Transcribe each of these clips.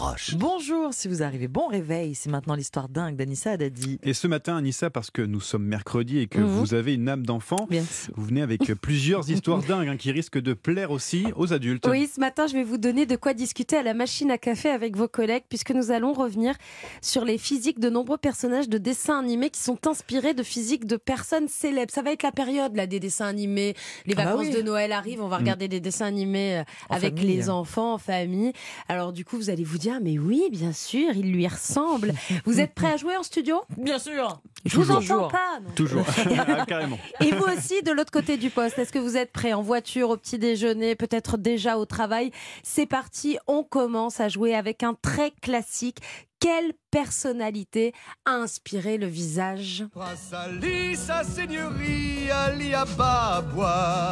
Roche. Bonjour, si vous arrivez, bon réveil. C'est maintenant l'histoire dingue d'Anissa Haddadi. Et ce matin, Anissa, parce que nous sommes mercredi et que Mhm. vous avez une âme d'enfant, Bien sûr. vous venez avec plusieurs histoires dingues hein, qui risquent de plaire aussi aux adultes. Oui, ce matin, je vais vous donner de quoi discuter à la machine à café avec vos collègues, puisque nous allons revenir sur les physiques de nombreux personnages de dessins animés qui sont inspirés de physiques de personnes célèbres. Ça va être la période là des dessins animés. Les Ah bah vacances oui. de Noël arrivent, on va regarder des dessins animés euh, En avec famille. les enfants en famille. Alors du coup, vous allez vous dire, mais oui, bien sûr, il lui ressemble. vous êtes prêts à jouer en studio? Bien sûr. Je vous Toujours. entends pas. non. Toujours, Ah, carrément. Et vous aussi, de l'autre côté du poste, est-ce que vous êtes prêts en voiture, au petit déjeuner, peut-être déjà au travail C'est parti, on commence à jouer avec un très classique. Quelle personnalité a inspiré le visage?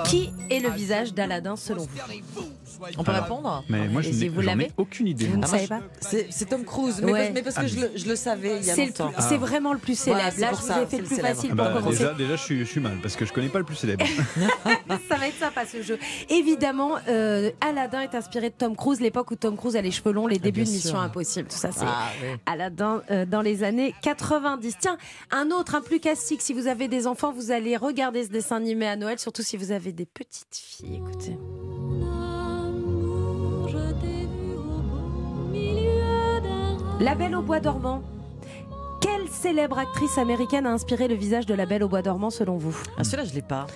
Qui est le visage d'Aladin selon vous? On peut répondre? Mais moi, je si n'ai vous j'en ai l'avez? aucune idée. Vous ne Ah, savez pas C'est c'est Tom Cruise, mais, Ouais. parce, mais parce que Ah, je, le, je le savais il y a C'est longtemps. vraiment le plus célèbre. Là, pour je ça, vous ai fait le plus célèbre. facile Ah pour bah, commencer. déjà, déjà je, suis, je suis mal parce que je connais pas le plus célèbre. Ça va être sympa ce jeu. Évidemment, euh, Aladdin est inspiré de Tom Cruise, l'époque où Tom Cruise a les cheveux longs, les débuts de Mission. Impossible. Tout ça, c'est Ah, oui. Aladdin euh, dans les années 90. Tiens, un autre, un plus classique. Si vous avez des enfants, vous allez regarder ce dessin animé à Noël, surtout si vous avez des petites filles. Écoutez. La Belle au bois dormant. Quelle célèbre actrice américaine a inspiré le visage de la Belle au bois dormant selon vous? Ah, celui-là, je l'ai pas.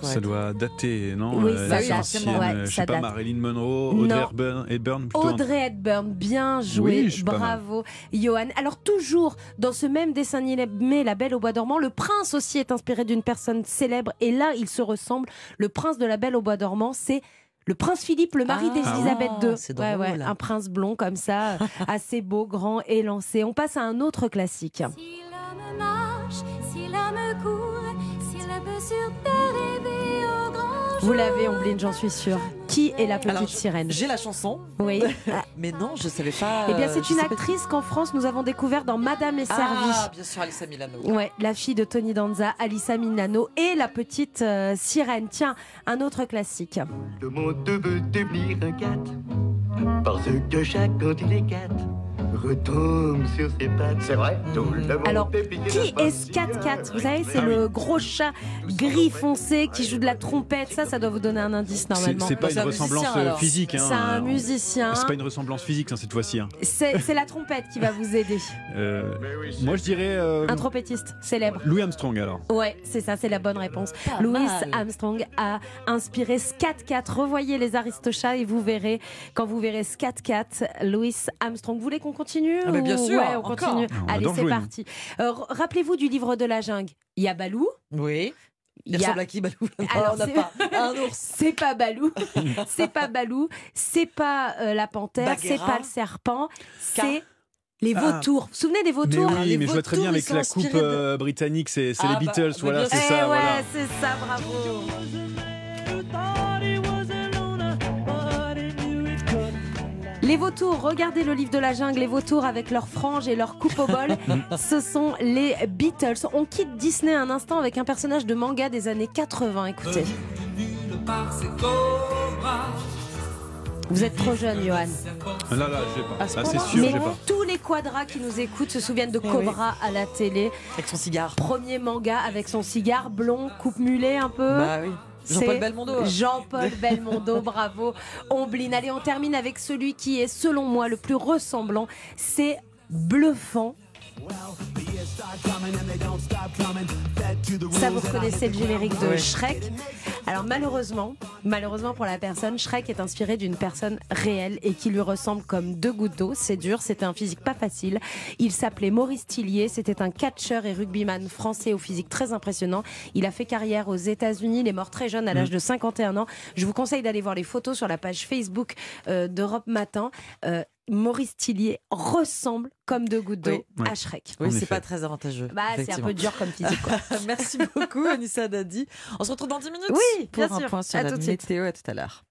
Ça doit dater, non? Oui, Euh, ça date, ancienne, ouais, euh, je ça sais pas, date. Marilyn Monroe, Non. Audrey Hepburn, Hepburn plutôt. Audrey Hepburn, bien joué, Oui, je suis pas mal. bravo Johan. Alors toujours dans ce même dessin animé La Belle au Bois dormant, le prince aussi est inspiré d'une personne célèbre et là il se ressemble. Le prince de La Belle au Bois dormant, c'est le prince Philippe, le mari Ah, d'Elisabeth II. c'est Ouais, ouais, un prince blond comme ça, assez beau, grand, élancé. On passe à un autre classique. Si l'homme marche, si l'homme court, s'il peut sur terre rêver au grand Vous l'avez, Ombline, j'en suis sûre. Qui est la petite Alors, sirène J'ai la chanson, Oui. mais non, je savais pas. Eh bien, c'est une actrice qu'en France nous avons découvert dans Madame est servie. Ah, bien sûr, Alissa Milano. Ouais, la fille de Tony Danza, Alissa Milano et la petite euh, sirène. Tiens, un autre classique. Le monde veut devenir un parce que chaque quand il est cat retombe sur ses pattes. C'est vrai. Tout le monde Alors, est qui est. Scat Cat Vous savez, c'est Ah oui. le gros chat gris foncé qui joue de la trompette. Ça, ça doit vous donner un indice normalement. c'est pas une un ressemblance physique. hein, C'est un euh, musicien. C'est pas une ressemblance physique hein, cette fois-ci. hein. C'est c'est la trompette qui va vous aider. Euh, moi je dirais euh, Un trompettiste célèbre. Louis Armstrong alors. Ouais, c'est ça, c'est la bonne réponse. Pas Louis mal. Armstrong a inspiré Scat Cat. Revoyez les Aristochats et vous verrez, quand vous verrez Scat Cat, Louis Armstrong. Vous voulez qu'on continue Ah, mais bien sûr, Ouais, on encore. continue. On Allez, c'est parti. Euh, Rappelez-vous du livre de la jungle. Il y a Balou. Oui. Il Il y a... ressemble à qui, Balou? Non, Alors, on pas. Un ours. C'est pas Balou, c'est pas Balou, c'est pas euh, la panthère, c'est pas le serpent, c'est les Ah. vautours. Vous vous souvenez des Mais vautours oui, les mais je vois très bien avec la coupe de- euh, britannique, c'est c'est Ah les bah, Beatles, voilà, c'est Eh ça. ouais, voilà. c'est ça, bravo. Les vautours, regardez le livre de la jungle, les vautours avec leurs franges et leurs coupes au bol, ce sont les Beatles. On quitte Disney un instant avec un personnage de manga des années 80, écoutez. Vous êtes trop jeune, Johan. Là, là, j'ai pas. Là, c'est sûr, Mais pas. tous les quadras qui nous écoutent se souviennent de Cobra à la télé. Avec son cigare. Premier manga avec son cigare blond, coupe mulet un peu. Bah oui. Jean-Paul Belmondo. Jean-Paul Belmondo, bravo. Ombline. Allez, on termine avec celui qui est, selon moi, le plus ressemblant. C'est bluffant. Ça, vous reconnaissez le générique de. Shrek. Alors malheureusement, malheureusement pour la personne, Shrek est inspiré d'une personne réelle et qui lui ressemble comme deux gouttes d'eau. C'est dur, c'était un physique pas facile. Il s'appelait Maurice Tillier, c'était un catcheur et rugbyman français au physique très impressionnant. Il a fait carrière aux États-Unis, il est mort très jeune à l'âge de 51 ans. Je vous conseille d'aller voir les photos sur la page Facebook euh, d'Europe Matin. Euh, Maurice Tillier ressemble comme deux gouttes d'eau Oui. à Shrek. Oui, c'est pas très avantageux. Bah, c'est un peu dur comme physique. Quoi. Merci beaucoup, Anissa Dadi. On se retrouve dans 10 minutes Oui, pour bien un sûr. point sur À la tout de suite. météo. À tout à l'heure.